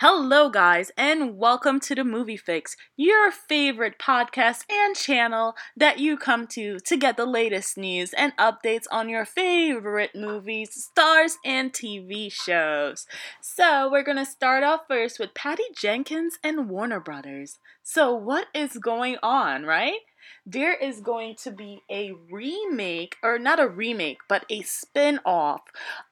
Hello, guys, and welcome to the Movie Fix, your favorite podcast and channel that you come to to get the latest news and updates on your favorite movies, stars, and TV shows. So, we're gonna start off first with Patty Jenkins and Warner Brothers. So, what is going on, right? There is going to be a remake, or not a remake, but a spin off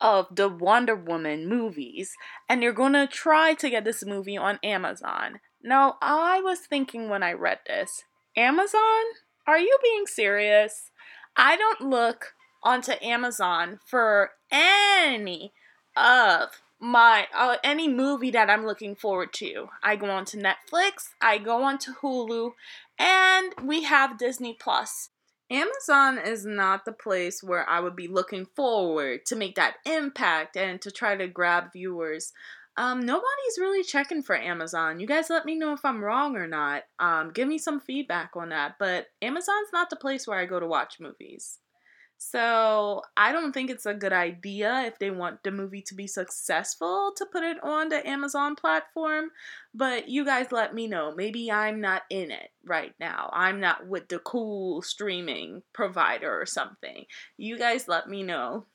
of the Wonder Woman movies. And you're going to try to get this movie on Amazon. Now, I was thinking when I read this Amazon? Are you being serious? I don't look onto Amazon for any of my uh, any movie that I'm looking forward to. I go on to Netflix, I go on to Hulu, and we have Disney Plus. Amazon is not the place where I would be looking forward to make that impact and to try to grab viewers. Um, nobody's really checking for Amazon. You guys let me know if I'm wrong or not. Um, give me some feedback on that. But Amazon's not the place where I go to watch movies. So I don't think it's a good idea if they want the movie to be successful to put it on the Amazon platform. But you guys let me know. Maybe I'm not in it right now. I'm not with the cool streaming provider or something. You guys let me know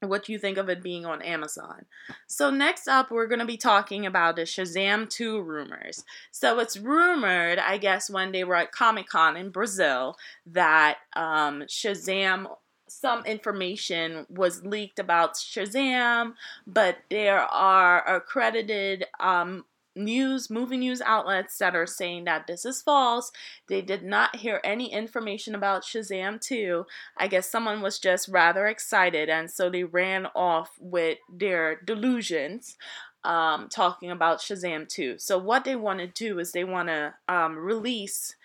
what you think of it being on Amazon. So next up, we're going to be talking about the Shazam 2 rumors. So it's rumored, I guess, when they were at Comic Con in Brazil, that um, Shazam some information was leaked about Shazam, but there are accredited um, news, movie news outlets that are saying that this is false. They did not hear any information about Shazam 2. I guess someone was just rather excited, and so they ran off with their delusions. Um, talking about Shazam 2. So, what they want to do is they want to um, release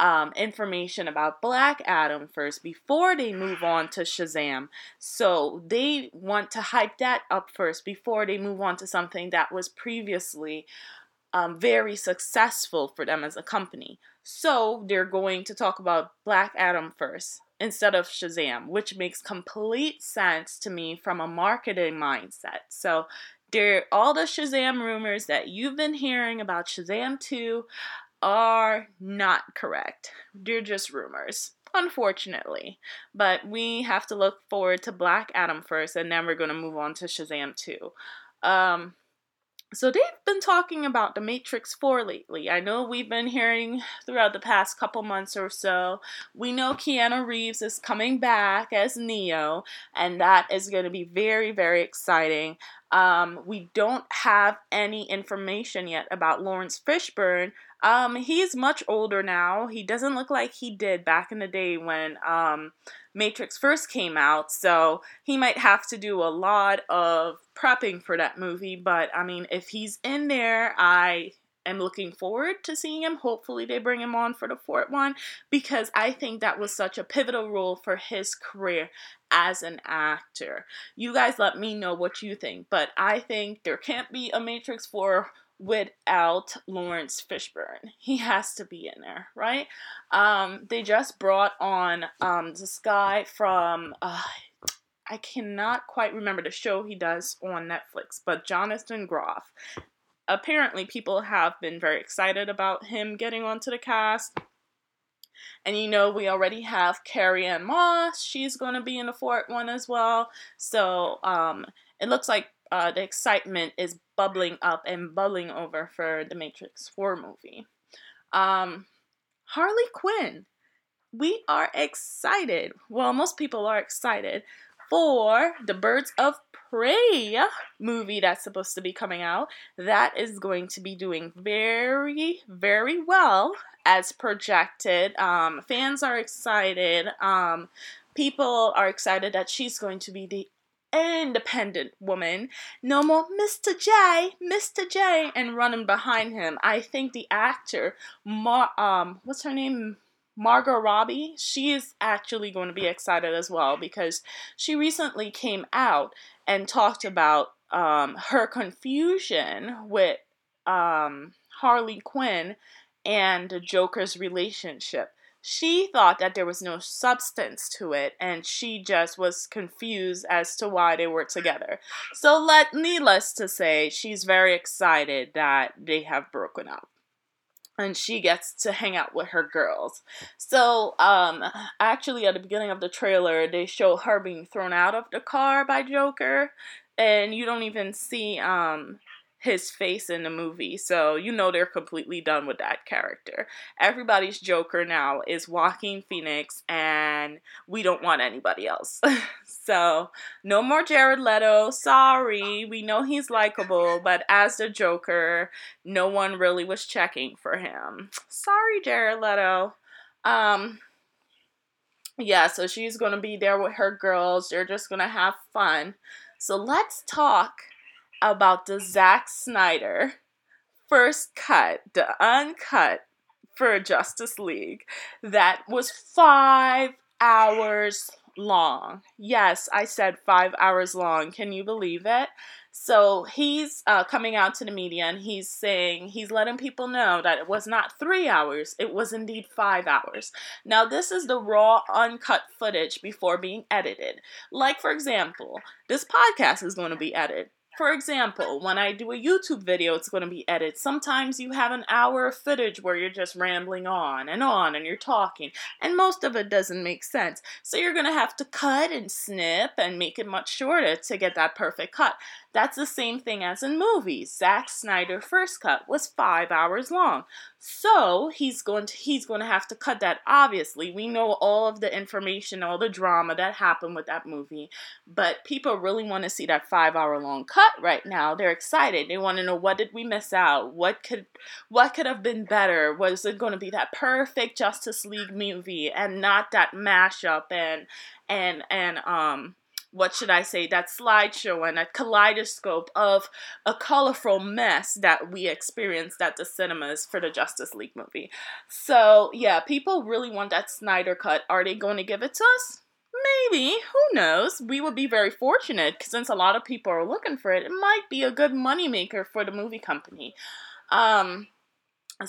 um, information about Black Adam first before they move on to Shazam. So they want to hype that up first before they move on to something that was previously um, very successful for them as a company. So they're going to talk about Black Adam first instead of Shazam, which makes complete sense to me from a marketing mindset. So there all the Shazam rumors that you've been hearing about Shazam 2 are not correct. They're just rumors, unfortunately. But we have to look forward to Black Adam first, and then we're going to move on to Shazam 2. Um, so they've been talking about the Matrix 4 lately. I know we've been hearing throughout the past couple months or so. We know Keanu Reeves is coming back as Neo, and that is going to be very, very exciting. Um, we don't have any information yet about Laurence Fishburne. Um, he's much older now. He doesn't look like he did back in the day when um, Matrix first came out, so he might have to do a lot of prepping for that movie. But I mean, if he's in there, I am looking forward to seeing him. Hopefully, they bring him on for the fourth one because I think that was such a pivotal role for his career as an actor. You guys let me know what you think, but I think there can't be a Matrix 4 without Laurence Fishburne. He has to be in there, right? Um, they just brought on um, this guy from. Uh, I cannot quite remember the show he does on Netflix, but Jonathan Groff. Apparently, people have been very excited about him getting onto the cast. And you know, we already have Carrie-Anne Moss. She's going to be in the fourth one as well. So um, it looks like uh, the excitement is bubbling up and bubbling over for the Matrix 4 movie. Um, Harley Quinn. We are excited. Well, most people are excited for the Birds of Prey movie that's supposed to be coming out. That is going to be doing very, very well as projected. Um, fans are excited. Um, people are excited that she's going to be the independent woman. No more Mr. J, Mr. J, and running behind him. I think the actor, Mar- um, what's her name? Margot Robbie, she is actually going to be excited as well because she recently came out and talked about um, her confusion with um, Harley Quinn and the Joker's relationship. She thought that there was no substance to it and she just was confused as to why they were together. So let needless to say, she's very excited that they have broken up. And she gets to hang out with her girls. So, um, actually, at the beginning of the trailer, they show her being thrown out of the car by Joker, and you don't even see um his face in the movie. So you know they're completely done with that character. Everybody's Joker now is Joaquin Phoenix, and we don't want anybody else. so no more Jared Leto. Sorry, we know he's likable, but as the Joker, no one really was checking for him. Sorry, Jared Leto. Um. Yeah, so she's gonna be there with her girls. They're just gonna have fun. So let's talk about the Zack Snyder first cut, the uncut for Justice League that was five hours long. Yes, I said five hours long. Can you believe it? So he's uh, coming out to the media and he's saying, he's letting people know that it was not three hours, it was indeed five hours. Now, this is the raw, uncut footage before being edited. Like, for example, this podcast is going to be edited. For example, when I do a YouTube video, it's going to be edited. Sometimes you have an hour of footage where you're just rambling on and on and you're talking, and most of it doesn't make sense. So you're going to have to cut and snip and make it much shorter to get that perfect cut. That's the same thing as in movies. Zack Snyder first cut was five hours long. So he's going to he's going to have to cut that. Obviously, we know all of the information, all the drama that happened with that movie, but people really want to see that five hour long cut right now. They're excited. They want to know what did we miss out? What could what could have been better? Was it going to be that perfect Justice League movie and not that mashup and and and um what should I say, that slideshow and a kaleidoscope of a colorful mess that we experienced at the cinemas for the Justice League movie. So, yeah, people really want that Snyder cut. Are they going to give it to us? Maybe. Who knows? We would be very fortunate since a lot of people are looking for it. It might be a good moneymaker for the movie company. Um,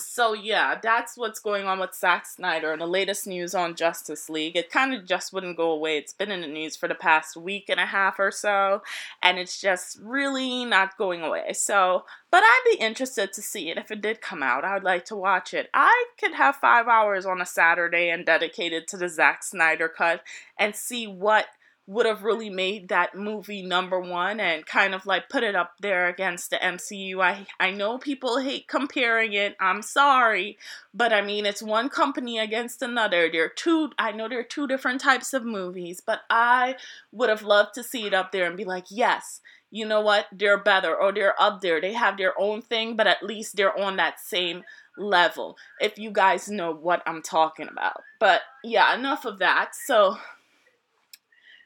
so yeah, that's what's going on with Zack Snyder and the latest news on Justice League. It kind of just wouldn't go away. It's been in the news for the past week and a half or so, and it's just really not going away. So, but I'd be interested to see it if it did come out. I'd like to watch it. I could have five hours on a Saturday and dedicate it to the Zack Snyder cut and see what would have really made that movie number one and kind of like put it up there against the MCU. I I know people hate comparing it. I'm sorry, but I mean it's one company against another. There are two I know there are two different types of movies, but I would have loved to see it up there and be like, "Yes, you know what? They're better or they're up there. They have their own thing, but at least they're on that same level." If you guys know what I'm talking about. But yeah, enough of that. So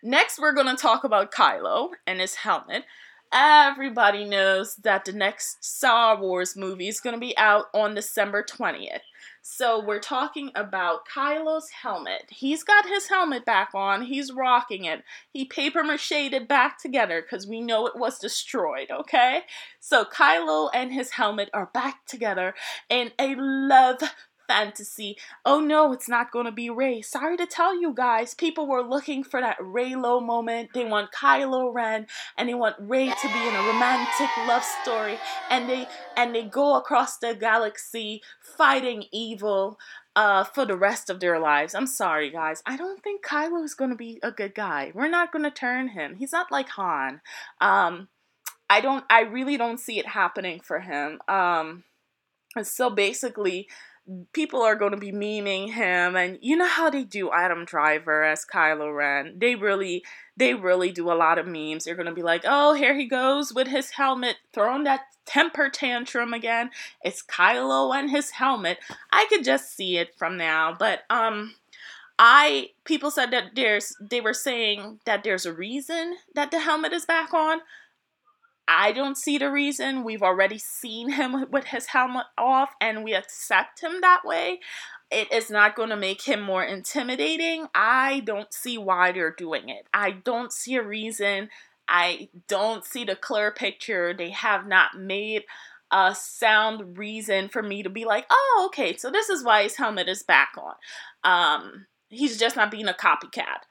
Next, we're going to talk about Kylo and his helmet. Everybody knows that the next Star Wars movie is going to be out on December 20th. So we're talking about Kylo's helmet. He's got his helmet back on. He's rocking it. He paper mache it back together because we know it was destroyed, okay? So Kylo and his helmet are back together in a love fantasy. Oh no, it's not going to be Rey. Sorry to tell you guys, people were looking for that Reylo moment. They want Kylo Ren and they want Rey to be in a romantic love story and they and they go across the galaxy fighting evil uh, for the rest of their lives. I'm sorry, guys. I don't think Kylo is going to be a good guy. We're not going to turn him. He's not like Han. Um, I don't. I really don't see it happening for him. Um, so basically, people are going to be memeing him and you know how they do Adam Driver as Kylo Ren. They really they really do a lot of memes. They're going to be like, "Oh, here he goes with his helmet throwing that temper tantrum again. It's Kylo and his helmet." I could just see it from now, but um I people said that there's they were saying that there's a reason that the helmet is back on. I don't see the reason. We've already seen him with his helmet off and we accept him that way. It is not going to make him more intimidating. I don't see why they're doing it. I don't see a reason. I don't see the clear picture. They have not made a sound reason for me to be like, oh, okay, so this is why his helmet is back on. Um, he's just not being a copycat.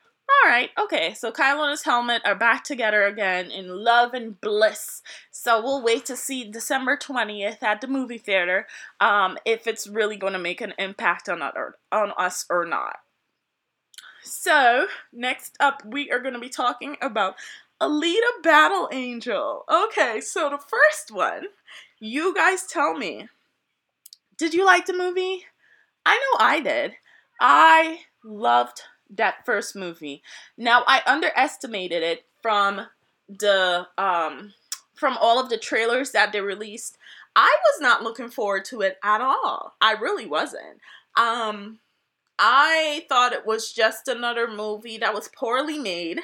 All right, okay, so Kylo and his helmet are back together again in love and bliss. So we'll wait to see December 20th at the movie theater um, if it's really going to make an impact on, other, on us or not. So, next up, we are going to be talking about Alita Battle Angel. Okay, so the first one, you guys tell me. Did you like the movie? I know I did. I loved that first movie. Now I underestimated it from the um from all of the trailers that they released. I was not looking forward to it at all. I really wasn't. Um I thought it was just another movie that was poorly made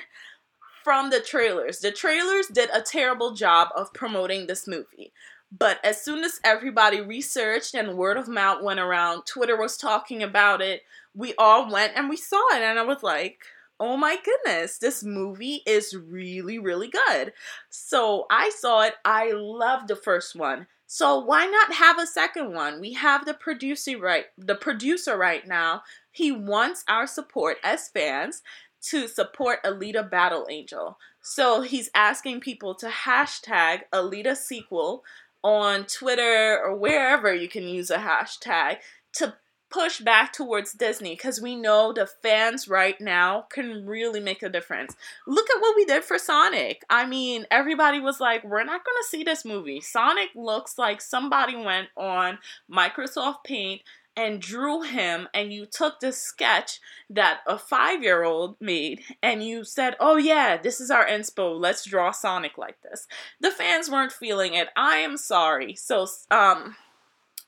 from the trailers. The trailers did a terrible job of promoting this movie. But as soon as everybody researched and word of mouth went around, Twitter was talking about it, we all went and we saw it. And I was like, oh my goodness, this movie is really, really good. So I saw it. I loved the first one. So why not have a second one? We have the producer right the producer right now. He wants our support as fans to support Alita Battle Angel. So he's asking people to hashtag Alita sequel on Twitter or wherever you can use a hashtag to push back towards Disney because we know the fans right now can really make a difference. Look at what we did for Sonic. I mean, everybody was like, we're not going to see this movie. Sonic looks like somebody went on Microsoft Paint and drew him and you took the sketch that a five year old made and you said, oh yeah, this is our inspo, let's draw Sonic like this. The fans weren't feeling it. I am sorry. So, um,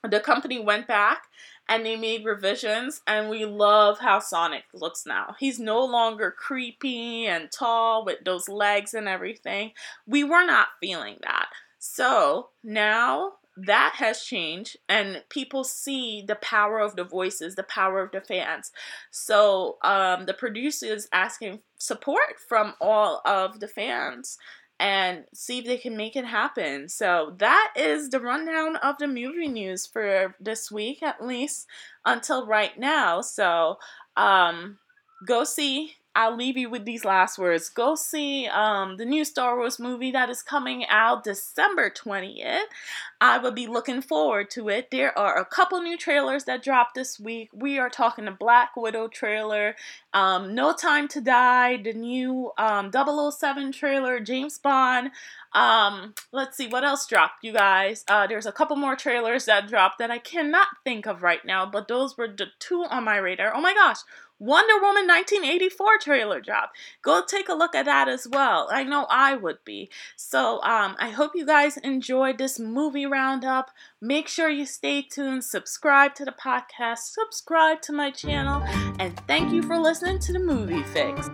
the company went back and they made revisions and we love how Sonic looks now. He's no longer creepy and tall with those legs and everything. We were not feeling that. So now that has changed and people see the power of the voices the power of the fans so um, the producers asking support from all of the fans and see if they can make it happen so that is the rundown of the movie news for this week at least until right now so um, go see I'll leave you with these last words. Go see um, the new Star Wars movie that is coming out December 20th. I will be looking forward to it. There are a couple new trailers that dropped this week. We are talking the Black Widow trailer, um, No Time to Die, the new um, 007 trailer, James Bond. Um, let's see what else dropped, you guys. Uh, there's a couple more trailers that dropped that I cannot think of right now, but those were the two on my radar. Oh my gosh, Wonder Woman 1984 trailer drop. Go take a look at that as well. I know I would be. So um, I hope you guys enjoyed this movie roundup. Make sure you stay tuned, subscribe to the podcast, subscribe to my channel, and thank you for listening to the Movie Fix.